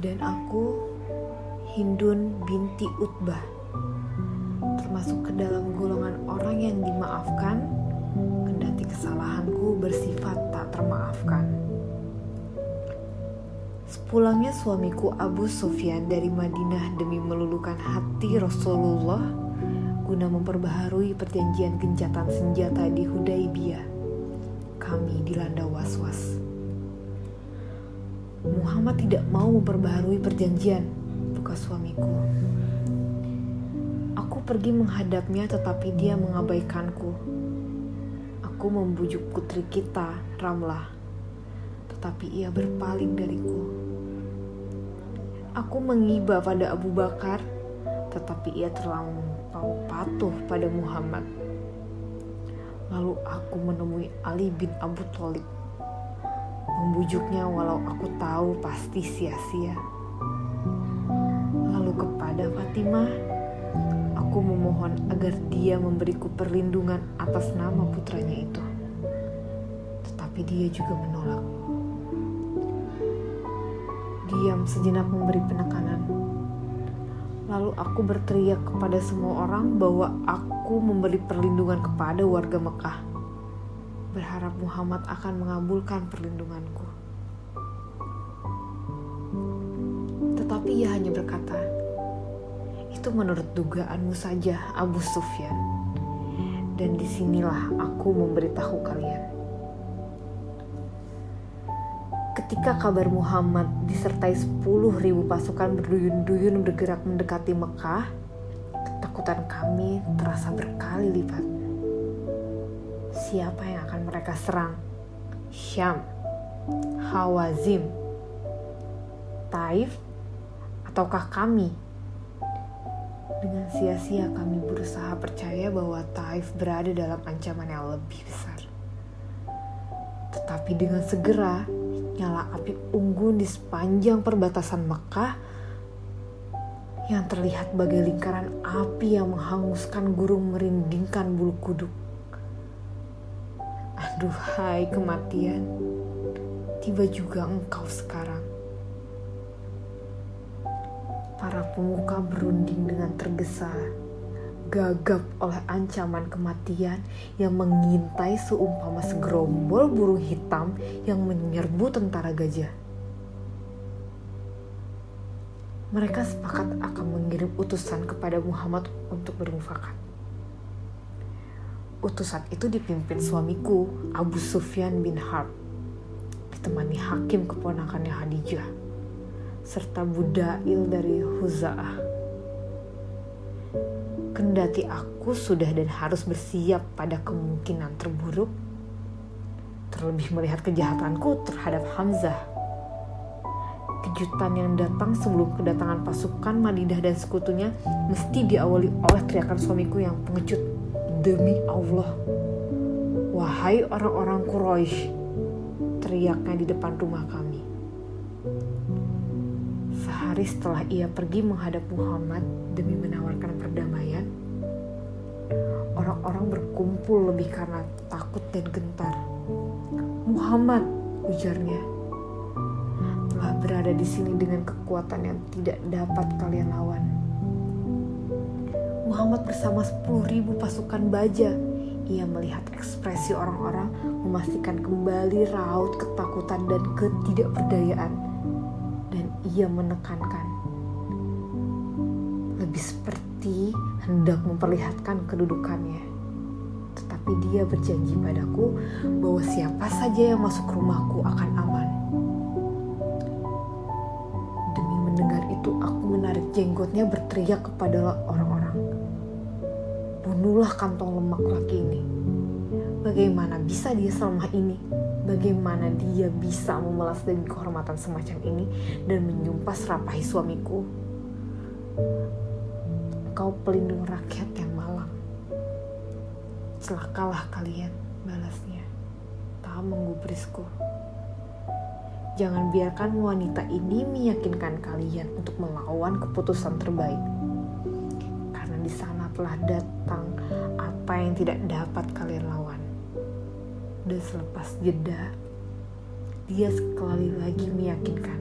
Dan aku Hindun binti Utbah termasuk ke dalam golongan orang yang dimaafkan kendati kesalahanku bersifat tak termaafkan. Sepulangnya suamiku Abu Sufyan dari Madinah demi meluluhkan hati Rasulullah guna memperbaharui perjanjian gencatan senjata di Hudaibiyah. Kami dilanda was-was. Muhammad tidak mau memperbaharui perjanjian, buka suamiku. Aku pergi menghadapnya tetapi dia mengabaikanku. Aku membujuk putri kita, Ramlah, tetapi ia berpaling dariku. Aku mengiba pada Abu Bakar, tetapi ia terlampau patuh pada Muhammad. Lalu aku menemui Ali bin Abu Thalib. Membujuknya walau aku tahu pasti sia-sia. Lalu kepada Fatimah, aku memohon agar dia memberiku perlindungan atas nama putranya itu. Tetapi dia juga menolak. Diam sejenak memberi penekanan Lalu aku berteriak kepada semua orang bahwa aku memberi perlindungan kepada warga Mekah. Berharap Muhammad akan mengabulkan perlindunganku. Tetapi ia hanya berkata, itu menurut dugaanmu saja Abu Sufyan. Dan di sinilah aku memberitahu kalian Ketika kabar Muhammad disertai 10.000 pasukan berduyun-duyun bergerak mendekati Mekah, ketakutan kami terasa berkali lipat. Siapa yang akan mereka serang? Syam, Hawazim, Taif, ataukah kami? Dengan sia-sia kami berusaha percaya bahwa Taif berada dalam ancaman yang lebih besar. Tetapi dengan segera nyala api unggun di sepanjang perbatasan Mekah yang terlihat bagai lingkaran api yang menghanguskan gurung merindingkan bulu kuduk. Aduhai kematian, tiba juga engkau sekarang. Para pemuka berunding dengan tergesa gagap oleh ancaman kematian yang mengintai seumpama segerombol burung hitam yang menyerbu tentara gajah. Mereka sepakat akan mengirim utusan kepada Muhammad untuk bermufakat. Utusan itu dipimpin suamiku, Abu Sufyan bin Harb, ditemani hakim keponakannya Hadijah, serta Budail dari Huza'ah Kendati aku sudah dan harus bersiap pada kemungkinan terburuk, terlebih melihat kejahatanku terhadap Hamzah. Kejutan yang datang sebelum kedatangan pasukan Madidah dan sekutunya mesti diawali oleh teriakan suamiku yang pengecut. Demi Allah, wahai orang-orang Quraisy, teriaknya di depan rumah kami. Sehari setelah ia pergi menghadap Muhammad demi menawarkan perdamaian, orang-orang berkumpul lebih karena takut dan gentar. Muhammad, ujarnya, telah berada di sini dengan kekuatan yang tidak dapat kalian lawan. Muhammad bersama 10.000 pasukan baja. Ia melihat ekspresi orang-orang memastikan kembali raut ketakutan dan ketidakberdayaan. Dan ia menekankan, lebih seperti hendak memperlihatkan kedudukannya tetapi dia berjanji padaku bahwa siapa saja yang masuk rumahku akan aman. Demi mendengar itu, aku menarik jenggotnya berteriak kepada orang-orang. Bunuhlah kantong lemak laki ini. Bagaimana bisa dia selemah ini? Bagaimana dia bisa memelas demi kehormatan semacam ini dan menyumpas rapahi suamiku? Kau pelindung rakyat yang Celakalah kalian, balasnya. Tak menggubrisku. Jangan biarkan wanita ini meyakinkan kalian untuk melawan keputusan terbaik. Telah datang apa yang tidak dapat kalian lawan. Dan selepas jeda, dia sekali lagi meyakinkan.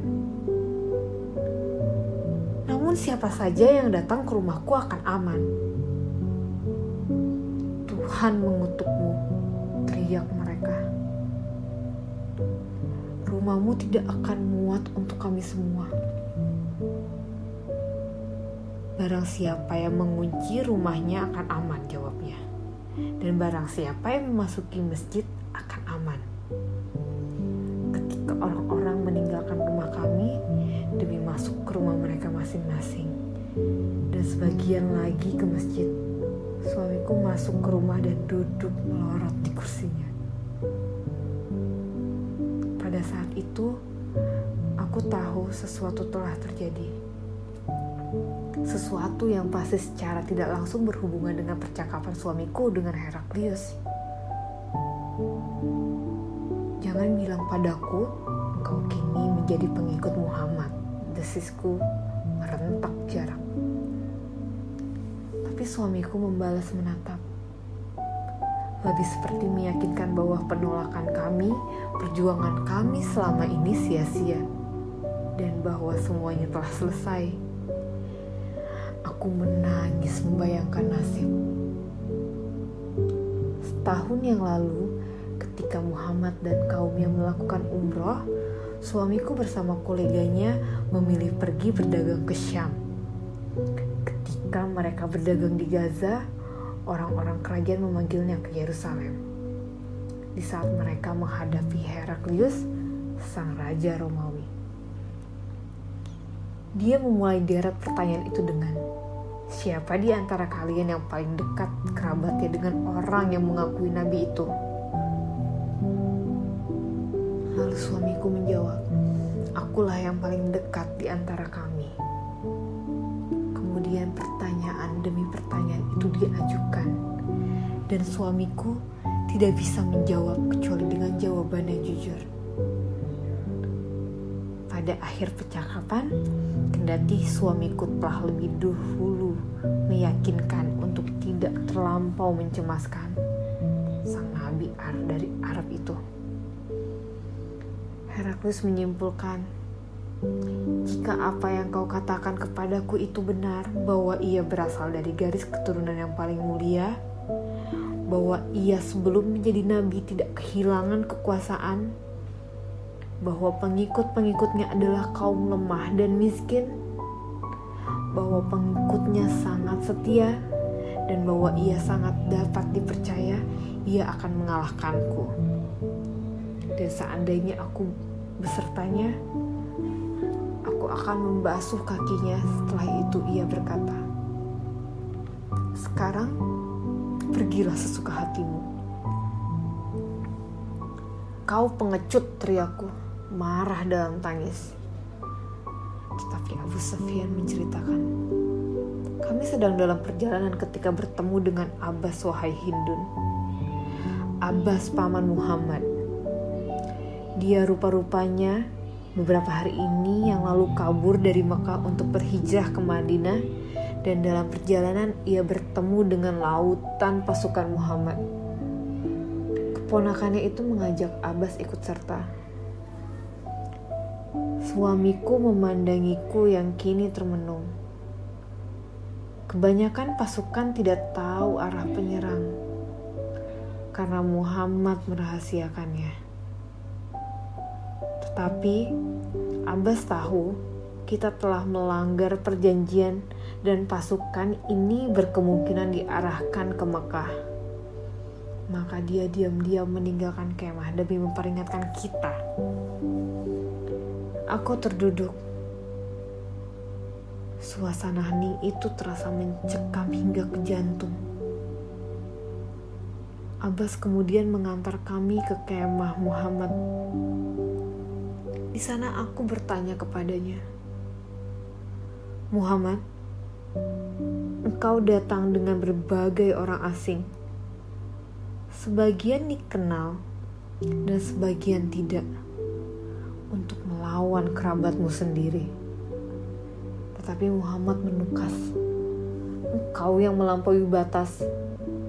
namun siapa saja yang datang ke rumahku akan aman. Tuhan mengutukmu, teriak mereka. Rumahmu tidak akan muat untuk kami semua. Barang siapa yang mengunci rumahnya akan aman, jawabnya. Dan barang siapa yang memasuki masjid akan aman. Ketika orang-orang meninggalkan rumah kami demi masuk ke rumah mereka masing-masing, dan sebagian lagi ke masjid, suamiku masuk ke rumah dan duduk melorot di kursinya. Pada saat itu, aku tahu sesuatu telah terjadi sesuatu yang pasti secara tidak langsung berhubungan dengan percakapan suamiku dengan Heraklius. Jangan bilang padaku, engkau kini menjadi pengikut Muhammad. Desisku merentak jarak. Tapi suamiku membalas menatap. Lebih seperti meyakinkan bahwa penolakan kami, perjuangan kami selama ini sia-sia. Dan bahwa semuanya telah selesai Aku menangis membayangkan nasib. Setahun yang lalu, ketika Muhammad dan kaumnya melakukan umroh, suamiku bersama koleganya memilih pergi berdagang ke Syam. Ketika mereka berdagang di Gaza, orang-orang kerajaan memanggilnya ke Yerusalem. Di saat mereka menghadapi Heraklius, sang raja Romawi. Dia memulai deret pertanyaan itu dengan, Siapa di antara kalian yang paling dekat kerabatnya dengan orang yang mengakui nabi itu? Lalu suamiku menjawab, Akulah yang paling dekat di antara kami. Kemudian pertanyaan demi pertanyaan itu diajukan, dan suamiku tidak bisa menjawab kecuali dengan jawaban yang jujur. Pada akhir percakapan, kendati suamiku telah lebih dahulu meyakinkan untuk tidak terlampau mencemaskan sang nabi dari Arab itu. Heraklius menyimpulkan, jika apa yang kau katakan kepadaku itu benar, bahwa ia berasal dari garis keturunan yang paling mulia, bahwa ia sebelum menjadi nabi tidak kehilangan kekuasaan, bahwa pengikut-pengikutnya adalah kaum lemah dan miskin, bahwa pengikutnya sangat setia, dan bahwa ia sangat dapat dipercaya, ia akan mengalahkanku. Dan seandainya aku besertanya, aku akan membasuh kakinya. Setelah itu, ia berkata, "Sekarang pergilah sesuka hatimu." Kau pengecut, teriakku marah dalam tangis. Tetapi Abu Sufyan menceritakan, kami sedang dalam perjalanan ketika bertemu dengan Abbas Wahai Hindun. Abbas paman Muhammad. Dia rupa-rupanya beberapa hari ini yang lalu kabur dari Mekah untuk berhijrah ke Madinah dan dalam perjalanan ia bertemu dengan lautan pasukan Muhammad. Keponakannya itu mengajak Abbas ikut serta. Suamiku memandangiku yang kini termenung. Kebanyakan pasukan tidak tahu arah penyerang karena Muhammad merahasiakannya. Tetapi Abbas tahu kita telah melanggar perjanjian dan pasukan ini berkemungkinan diarahkan ke Mekah. Maka dia diam-diam meninggalkan kemah demi memperingatkan kita Aku terduduk. Suasana hening itu terasa mencekam hingga ke jantung. Abbas kemudian mengantar kami ke kemah Muhammad. Di sana aku bertanya kepadanya, Muhammad, engkau datang dengan berbagai orang asing. Sebagian dikenal dan sebagian tidak untuk melawan kerabatmu sendiri. Tetapi Muhammad menukas, engkau yang melampaui batas,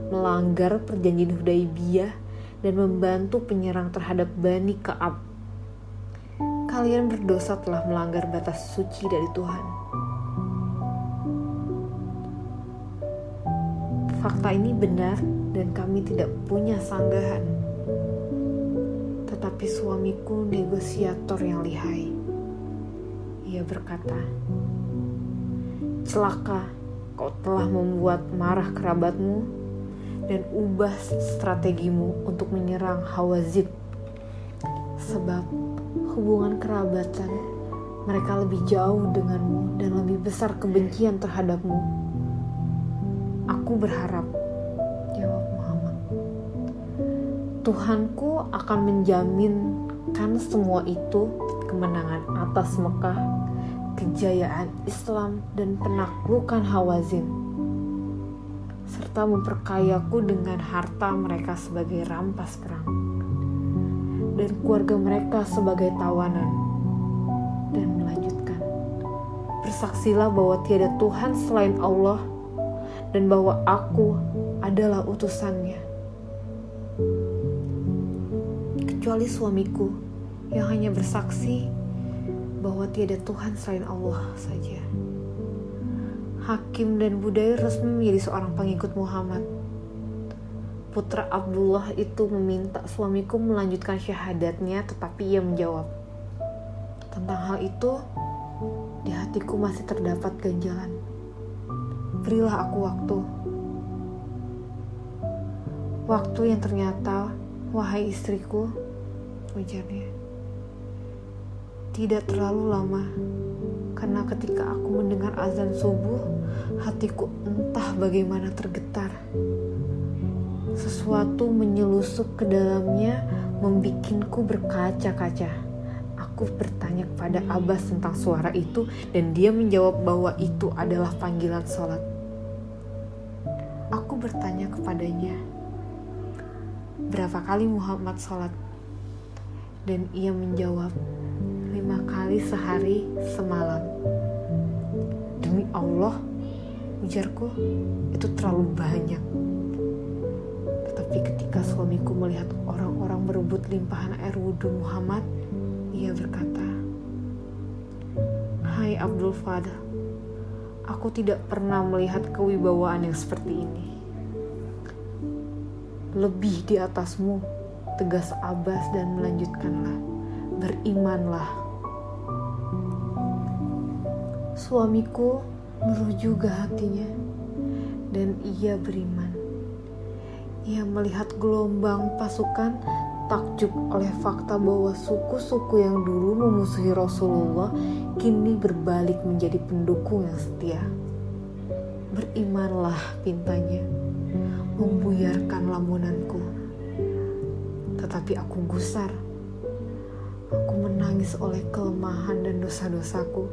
melanggar perjanjian Hudaibiyah dan membantu penyerang terhadap Bani Kaab. Kalian berdosa telah melanggar batas suci dari Tuhan. Fakta ini benar dan kami tidak punya sanggahan tetapi suamiku negosiator yang lihai. Ia berkata, Celaka, kau telah membuat marah kerabatmu dan ubah strategimu untuk menyerang Hawazib. Sebab hubungan kerabatan mereka lebih jauh denganmu dan lebih besar kebencian terhadapmu Aku berharap, Tuhanku akan menjaminkan semua itu kemenangan atas Mekah, kejayaan Islam dan penaklukan Hawazin serta memperkayaku dengan harta mereka sebagai rampas perang dan keluarga mereka sebagai tawanan dan melanjutkan bersaksilah bahwa tiada Tuhan selain Allah dan bahwa aku adalah utusannya. Kecuali suamiku yang hanya bersaksi bahwa tiada Tuhan selain Allah saja. Hakim dan Budair resmi menjadi seorang pengikut Muhammad. Putra Abdullah itu meminta suamiku melanjutkan syahadatnya tetapi ia menjawab. Tentang hal itu, di hatiku masih terdapat ganjalan berilah aku waktu. Waktu yang ternyata, wahai istriku, ujarnya, tidak terlalu lama. Karena ketika aku mendengar azan subuh, hatiku entah bagaimana tergetar. Sesuatu menyelusup ke dalamnya, membikinku berkaca-kaca aku bertanya kepada Abbas tentang suara itu dan dia menjawab bahwa itu adalah panggilan sholat. Aku bertanya kepadanya, berapa kali Muhammad sholat? Dan ia menjawab, lima kali sehari semalam. Demi Allah, ujarku, itu terlalu banyak. Tetapi ketika suamiku melihat orang-orang berebut limpahan air wudhu Muhammad, ia berkata, Hai Abdul Fadl, aku tidak pernah melihat kewibawaan yang seperti ini. Lebih di atasmu, tegas Abbas dan melanjutkanlah, berimanlah. Suamiku nurut juga hatinya, dan ia beriman. Ia melihat gelombang pasukan takjub oleh fakta bahwa suku-suku yang dulu memusuhi Rasulullah kini berbalik menjadi pendukung yang setia. Berimanlah pintanya, membuyarkan lamunanku. Tetapi aku gusar. Aku menangis oleh kelemahan dan dosa-dosaku.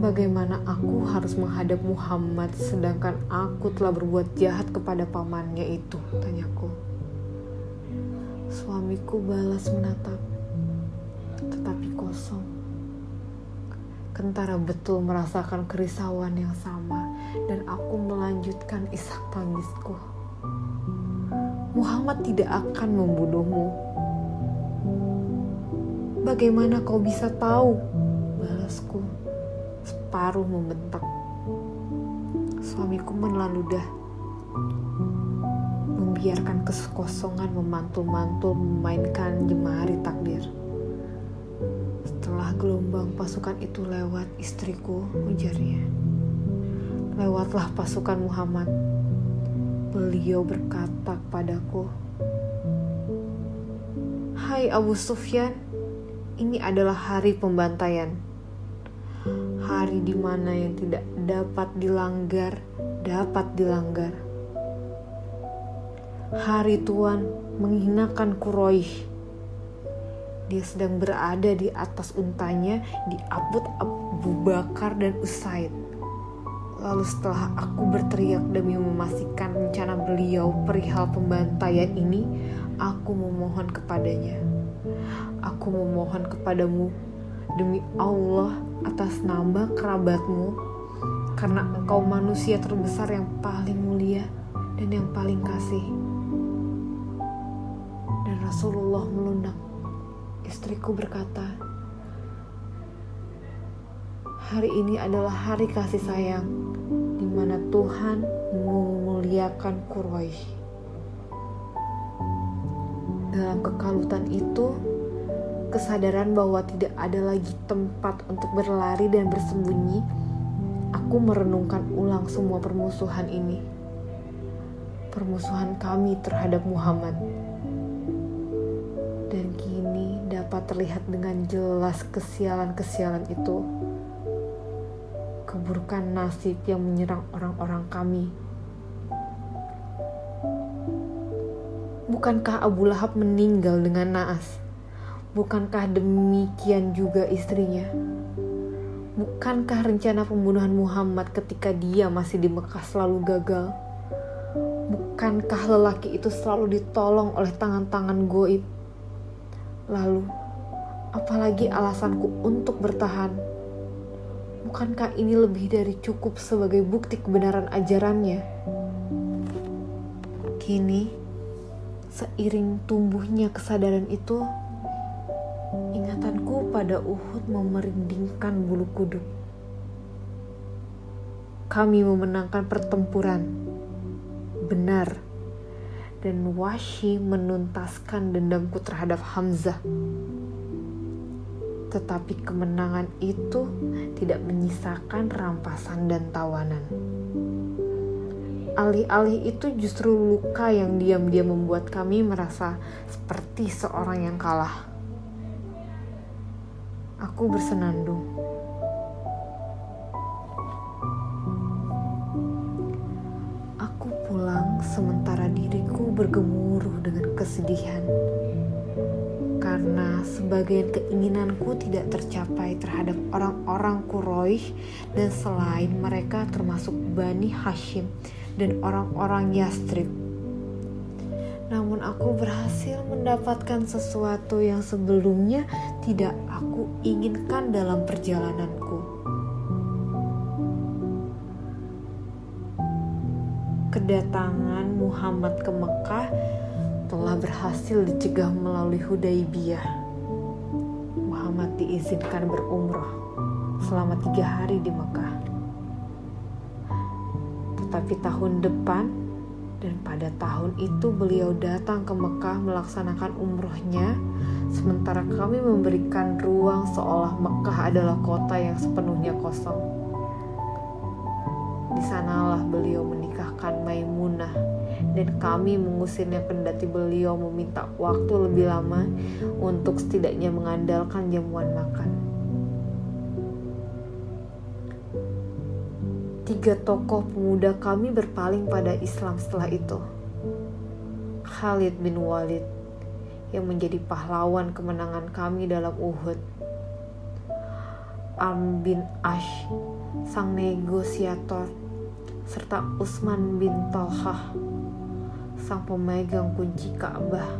Bagaimana aku harus menghadap Muhammad sedangkan aku telah berbuat jahat kepada pamannya itu, tanyaku. Suamiku balas menatap, tetapi kosong. Kentara betul merasakan kerisauan yang sama, dan aku melanjutkan isak tangisku. Muhammad tidak akan membunuhmu. Bagaimana kau bisa tahu? Balasku, separuh membentak. Suamiku menelan ludah membiarkan kekosongan memantul-mantul memainkan jemari takdir. Setelah gelombang pasukan itu lewat istriku, ujarnya. Lewatlah pasukan Muhammad. Beliau berkata kepadaku, Hai Abu Sufyan, ini adalah hari pembantaian. Hari di mana yang tidak dapat dilanggar, dapat dilanggar hari Tuhan menghinakan Quraisy. Dia sedang berada di atas untanya di Abu Bakar dan Usaid. Lalu setelah aku berteriak demi memastikan rencana beliau perihal pembantaian ini, aku memohon kepadanya. Aku memohon kepadamu demi Allah atas nama kerabatmu, karena engkau manusia terbesar yang paling mulia dan yang paling kasih. Rasulullah melunak. Istriku berkata, "Hari ini adalah hari kasih sayang, mana Tuhan memuliakan Quraisy. Dalam kekalutan itu, kesadaran bahwa tidak ada lagi tempat untuk berlari dan bersembunyi, aku merenungkan ulang semua permusuhan ini. Permusuhan kami terhadap Muhammad. Dan kini dapat terlihat dengan jelas kesialan-kesialan itu. Keburukan nasib yang menyerang orang-orang kami. Bukankah Abu Lahab meninggal dengan naas? Bukankah demikian juga istrinya? Bukankah rencana pembunuhan Muhammad ketika dia masih di Mekah selalu gagal? Bukankah lelaki itu selalu ditolong oleh tangan-tangan goib? Lalu, apalagi alasanku untuk bertahan? Bukankah ini lebih dari cukup sebagai bukti kebenaran ajarannya? Kini, seiring tumbuhnya kesadaran itu, Ingatanku pada Uhud memerindingkan bulu kuduk. Kami memenangkan pertempuran. Benar. Dan Washi menuntaskan dendamku terhadap Hamzah. Tetapi kemenangan itu tidak menyisakan rampasan dan tawanan. Alih-alih itu justru luka yang diam-diam membuat kami merasa seperti seorang yang kalah aku bersenandung. Aku pulang sementara diriku bergemuruh dengan kesedihan karena sebagian keinginanku tidak tercapai terhadap orang-orang Quraisy dan selain mereka termasuk Bani Hashim dan orang-orang Yastrib namun aku berhasil mendapatkan sesuatu yang sebelumnya tidak aku inginkan dalam perjalananku. Kedatangan Muhammad ke Mekah telah berhasil dicegah melalui Hudaybiyah. Muhammad diizinkan berumrah selama tiga hari di Mekah. Tetapi tahun depan dan pada tahun itu beliau datang ke Mekah melaksanakan umrohnya, sementara kami memberikan ruang seolah Mekah adalah kota yang sepenuhnya kosong. Di sanalah beliau menikahkan Maimunah dan kami mengusirnya kendati beliau meminta waktu lebih lama untuk setidaknya mengandalkan jamuan makan. Tiga tokoh pemuda kami berpaling pada Islam setelah itu. Khalid bin Walid yang menjadi pahlawan kemenangan kami dalam Uhud. Am bin Ash, sang negosiator, serta Utsman bin Talhah, sang pemegang kunci Ka'bah.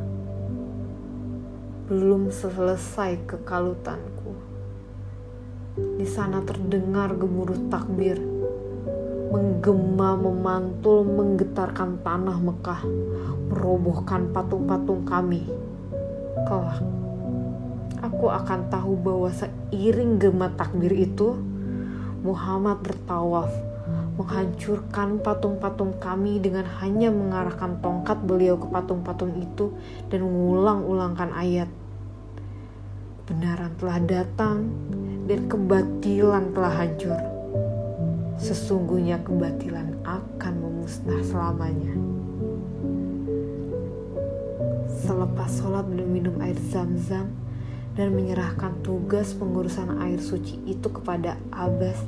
Belum selesai kekalutanku. Di sana terdengar gemuruh takbir menggema memantul menggetarkan tanah Mekah, merobohkan patung-patung kami. Kelak, aku akan tahu bahwa seiring gema takbir itu, Muhammad bertawaf, menghancurkan patung-patung kami dengan hanya mengarahkan tongkat beliau ke patung-patung itu dan mengulang-ulangkan ayat. Kebenaran telah datang dan kebatilan telah hancur sesungguhnya kebatilan akan memusnah selamanya. Selepas sholat dan minum air zam-zam dan menyerahkan tugas pengurusan air suci itu kepada Abbas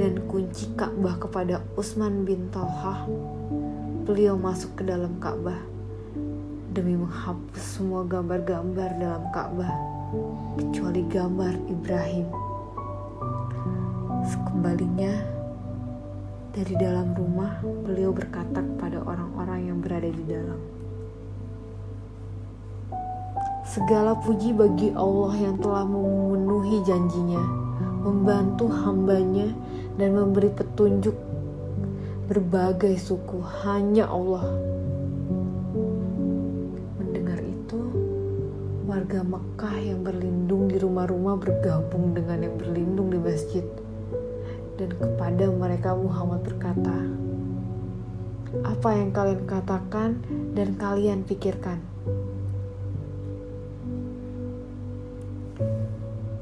dan kunci Ka'bah kepada Utsman bin Talhah, beliau masuk ke dalam Ka'bah demi menghapus semua gambar-gambar dalam Ka'bah kecuali gambar Ibrahim. Sekembalinya, dari dalam rumah, beliau berkata kepada orang-orang yang berada di dalam. Segala puji bagi Allah yang telah memenuhi janjinya, membantu hambanya, dan memberi petunjuk berbagai suku. Hanya Allah. Mendengar itu, warga Mekah yang berlindung di rumah-rumah bergabung dengan yang berlindung di masjid dan kepada mereka Muhammad berkata, apa yang kalian katakan dan kalian pikirkan.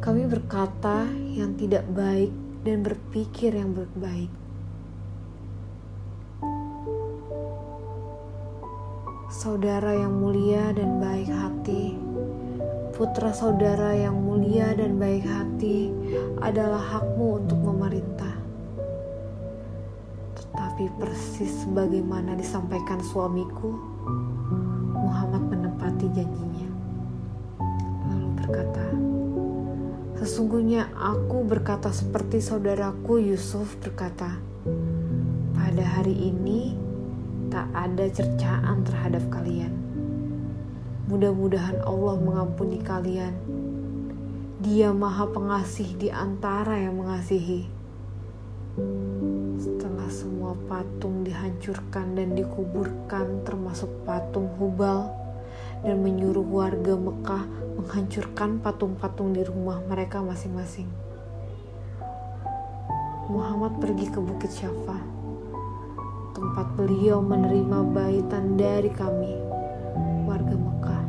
Kami berkata yang tidak baik dan berpikir yang baik. Saudara yang mulia dan baik hati, putra saudara yang mulia dan baik hati adalah hakmu untuk memerintah. Tetapi persis sebagaimana disampaikan suamiku, Muhammad menepati janjinya. Lalu berkata, Sesungguhnya aku berkata seperti saudaraku Yusuf berkata, pada hari ini tak ada cercaan terhadap kalian. Mudah-mudahan Allah mengampuni kalian. Dia maha pengasih di antara yang mengasihi. Setelah semua patung dihancurkan dan dikuburkan termasuk patung Hubal, dan menyuruh warga Mekah menghancurkan patung-patung di rumah mereka masing-masing. Muhammad pergi ke Bukit Syafa, tempat beliau menerima baitan dari kami, warga Mekah.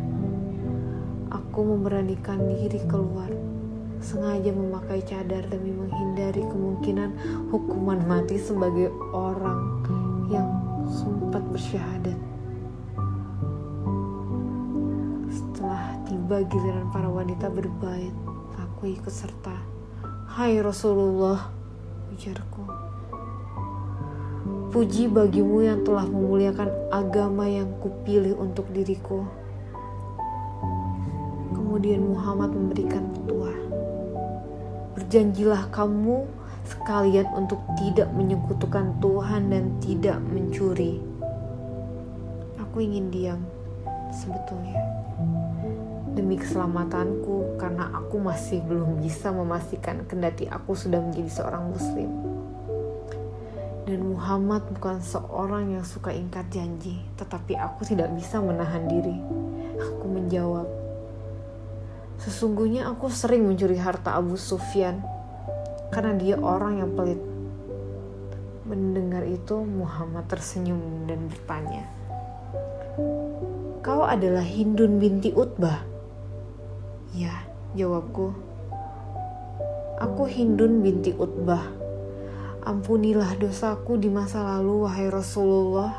Aku memberanikan diri keluar, sengaja memakai cadar demi menghindari kemungkinan hukuman mati sebagai orang yang sempat bersyahadat. Tiba giliran para wanita berbait, aku ikut serta. Hai Rasulullah, ujarku. Puji bagimu yang telah memuliakan agama yang kupilih untuk diriku. Kemudian Muhammad memberikan petua. Berjanjilah kamu sekalian untuk tidak menyekutukan Tuhan dan tidak mencuri. Aku ingin diam sebetulnya demi keselamatanku karena aku masih belum bisa memastikan kendati aku sudah menjadi seorang muslim. Dan Muhammad bukan seorang yang suka ingkar janji, tetapi aku tidak bisa menahan diri. Aku menjawab, Sesungguhnya aku sering mencuri harta Abu Sufyan karena dia orang yang pelit. Mendengar itu Muhammad tersenyum dan bertanya, Kau adalah Hindun binti Utbah. Ya, jawabku. Aku Hindun binti Utbah. Ampunilah dosaku di masa lalu, wahai Rasulullah.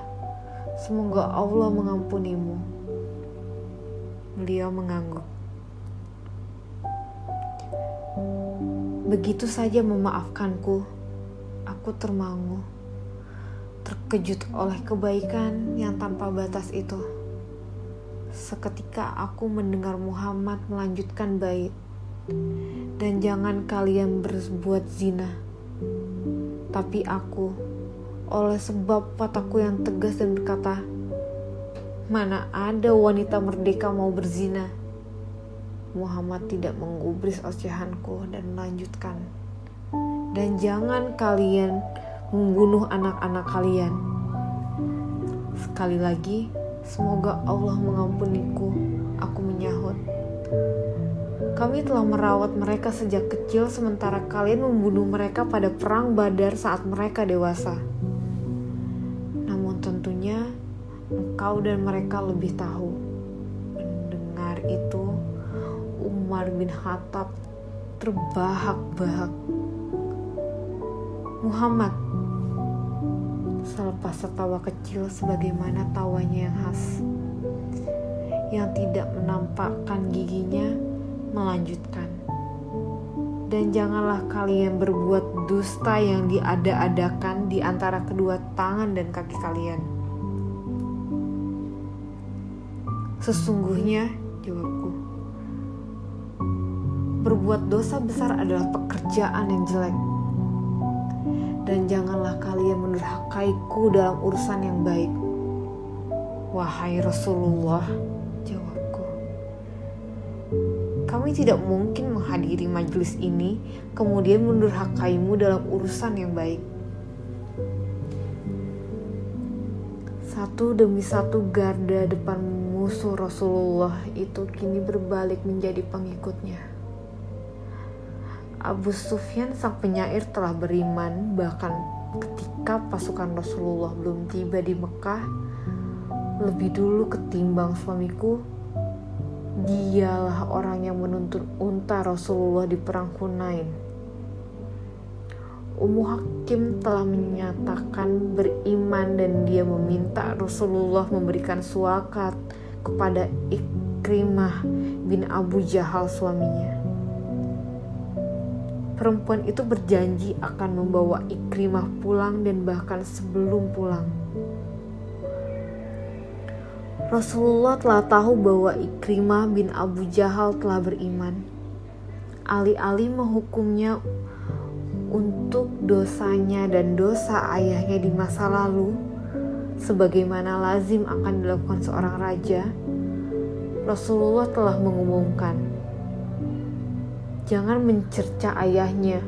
Semoga Allah mengampunimu. Beliau mengangguk. Begitu saja memaafkanku, aku termangu, terkejut oleh kebaikan yang tanpa batas itu. Seketika aku mendengar Muhammad melanjutkan bait. Dan jangan kalian berbuat zina. Tapi aku, oleh sebab mataku yang tegas dan berkata, Mana ada wanita merdeka mau berzina? Muhammad tidak menggubris ocehanku dan melanjutkan. Dan jangan kalian membunuh anak-anak kalian. Sekali lagi, Semoga Allah mengampuniku. Aku menyahut. Kami telah merawat mereka sejak kecil sementara kalian membunuh mereka pada perang badar saat mereka dewasa. Namun tentunya engkau dan mereka lebih tahu. Mendengar itu, Umar bin Khattab terbahak-bahak. Muhammad, selepas tertawa kecil sebagaimana tawanya yang khas. Yang tidak menampakkan giginya melanjutkan. Dan janganlah kalian berbuat dusta yang diada-adakan di antara kedua tangan dan kaki kalian. Sesungguhnya jawabku berbuat dosa besar adalah pekerjaan yang jelek dan janganlah kalian mendurhakaiku dalam urusan yang baik. Wahai Rasulullah, jawabku. Kami tidak mungkin menghadiri majelis ini kemudian mendurhakaimu dalam urusan yang baik. Satu demi satu garda depan musuh Rasulullah itu kini berbalik menjadi pengikutnya. Abu Sufyan sang penyair telah beriman bahkan ketika pasukan Rasulullah belum tiba di Mekah, lebih dulu ketimbang suamiku, dialah orang yang menuntun unta Rasulullah di perang Hunain. Ummu Hakim telah menyatakan beriman dan dia meminta Rasulullah memberikan suakat kepada Ikrimah bin Abu Jahal suaminya. Perempuan itu berjanji akan membawa Ikrimah pulang dan bahkan sebelum pulang. Rasulullah telah tahu bahwa Ikrimah bin Abu Jahal telah beriman. Alih-alih menghukumnya untuk dosanya dan dosa ayahnya di masa lalu, sebagaimana lazim akan dilakukan seorang raja, Rasulullah telah mengumumkan, "Jangan mencerca ayahnya,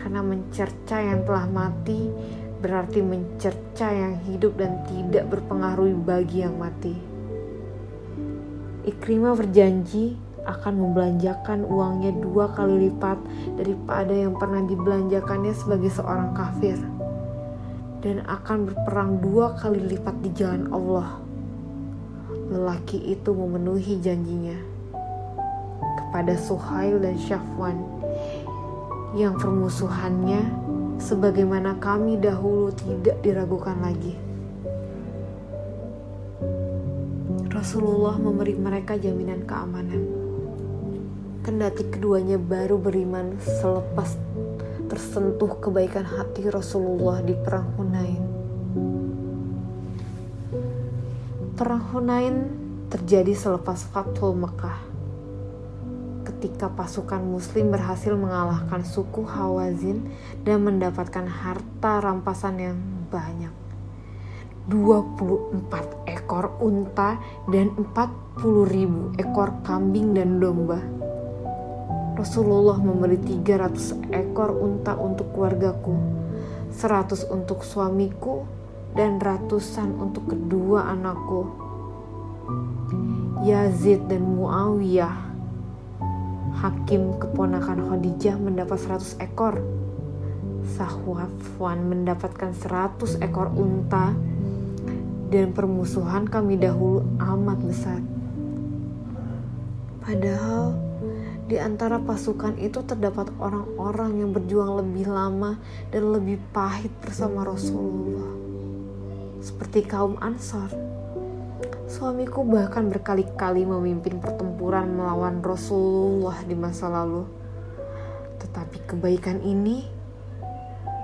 karena mencerca yang telah mati berarti mencerca yang hidup dan tidak berpengaruh bagi yang mati." Ikrimah berjanji akan membelanjakan uangnya dua kali lipat daripada yang pernah dibelanjakannya sebagai seorang kafir dan akan berperang dua kali lipat di jalan Allah. Lelaki itu memenuhi janjinya kepada Suhail dan Syafwan yang permusuhannya sebagaimana kami dahulu tidak diragukan lagi. Rasulullah memberi mereka jaminan keamanan kendati keduanya baru beriman selepas tersentuh kebaikan hati Rasulullah di perang Hunain. Perang Hunain terjadi selepas Fathul Mekah. Ketika pasukan muslim berhasil mengalahkan suku Hawazin dan mendapatkan harta rampasan yang banyak. 24 ekor unta dan 40 ribu ekor kambing dan domba Rasulullah memberi 300 ekor unta untuk keluargaku, 100 untuk suamiku, dan ratusan untuk kedua anakku. Yazid dan Muawiyah, hakim keponakan Khadijah mendapat 100 ekor. Sahwafwan mendapatkan 100 ekor unta dan permusuhan kami dahulu amat besar. Padahal di antara pasukan itu terdapat orang-orang yang berjuang lebih lama dan lebih pahit bersama Rasulullah. Seperti kaum Ansar. Suamiku bahkan berkali-kali memimpin pertempuran melawan Rasulullah di masa lalu. Tetapi kebaikan ini,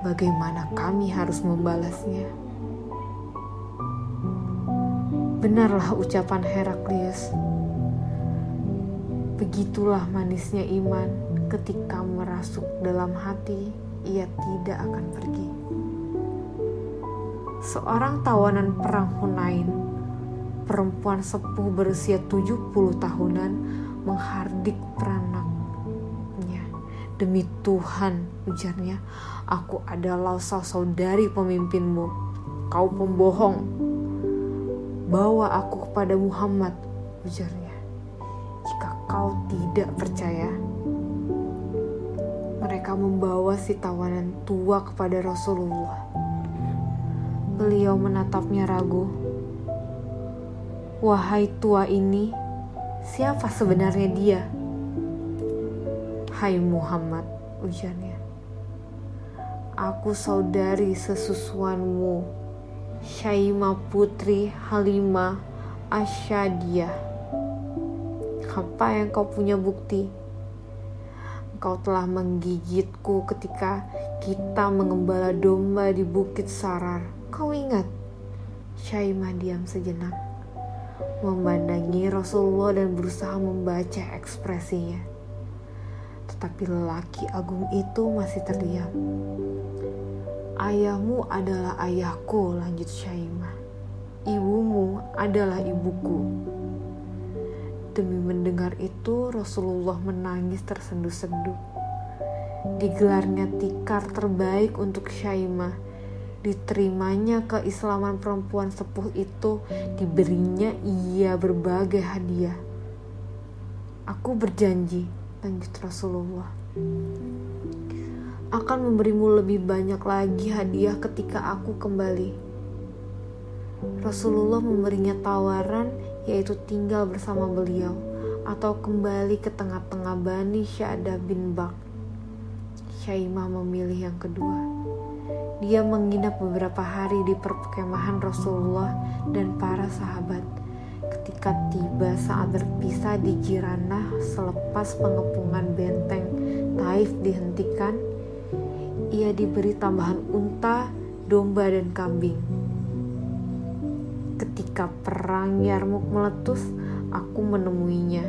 bagaimana kami harus membalasnya? Benarlah ucapan Heraklius Begitulah manisnya iman ketika merasuk dalam hati, ia tidak akan pergi. Seorang tawanan perang Hunain, perempuan sepuh berusia 70 tahunan, menghardik peranaknya. Demi Tuhan, ujarnya, aku adalah saudari pemimpinmu. Kau pembohong. Bawa aku kepada Muhammad, ujarnya kau tidak percaya. Mereka membawa si tawanan tua kepada Rasulullah. Beliau menatapnya ragu. Wahai tua ini, siapa sebenarnya dia? Hai Muhammad, ujarnya. Aku saudari sesusuanmu, Syaima putri Halimah Asyadiyah apa yang kau punya bukti? Engkau telah menggigitku ketika kita mengembala domba di Bukit Sarar. Kau ingat? Syaimah diam sejenak, memandangi Rasulullah dan berusaha membaca ekspresinya. Tetapi lelaki agung itu masih terdiam. Ayahmu adalah ayahku, lanjut Syaimah. Ibumu adalah ibuku. Demi mendengar itu, Rasulullah menangis tersenduh-senduh. Digelarnya tikar terbaik untuk Syaimah. Diterimanya keislaman perempuan sepuh itu, diberinya ia berbagai hadiah. Aku berjanji, lanjut Rasulullah. akan memberimu lebih banyak lagi hadiah ketika aku kembali. Rasulullah memberinya tawaran yaitu tinggal bersama beliau atau kembali ke tengah-tengah Bani Syadah bin Bak. Syaimah memilih yang kedua. Dia menginap beberapa hari di perkemahan Rasulullah dan para sahabat. Ketika tiba saat berpisah di Jiranah selepas pengepungan benteng Taif dihentikan, ia diberi tambahan unta, domba, dan kambing. Ketika perang Yarmuk meletus, aku menemuinya.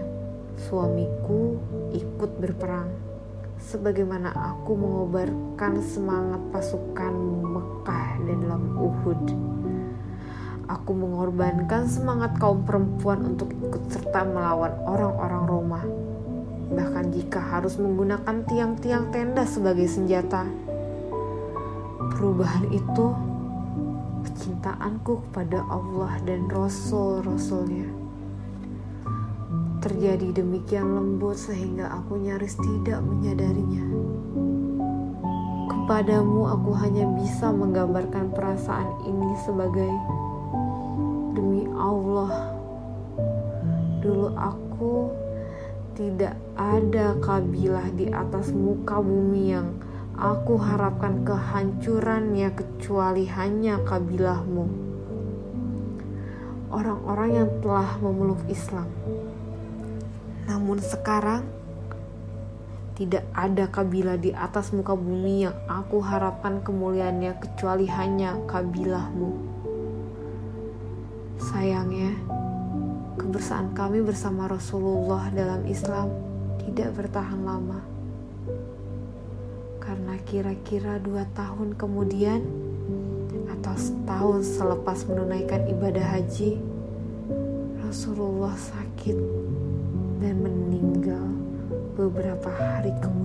Suamiku ikut berperang. Sebagaimana aku mengobarkan semangat pasukan Mekah dan dalam Uhud. Aku mengorbankan semangat kaum perempuan untuk ikut serta melawan orang-orang Roma. Bahkan jika harus menggunakan tiang-tiang tenda sebagai senjata. Perubahan itu kecintaanku kepada Allah dan Rasul-Rasulnya terjadi demikian lembut sehingga aku nyaris tidak menyadarinya. Kepadamu aku hanya bisa menggambarkan perasaan ini sebagai demi Allah. Dulu aku tidak ada kabilah di atas muka bumi yang aku harapkan kehancurannya kecuali hanya kabilahmu. Orang-orang yang telah memeluk Islam namun sekarang tidak ada kabilah di atas muka bumi yang aku harapkan kemuliaannya kecuali hanya kabilahmu. Sayangnya, kebersamaan kami bersama Rasulullah dalam Islam tidak bertahan lama. Karena kira-kira dua tahun kemudian atau setahun selepas menunaikan ibadah haji, Rasulullah sakit dan meninggal beberapa hari kemudian.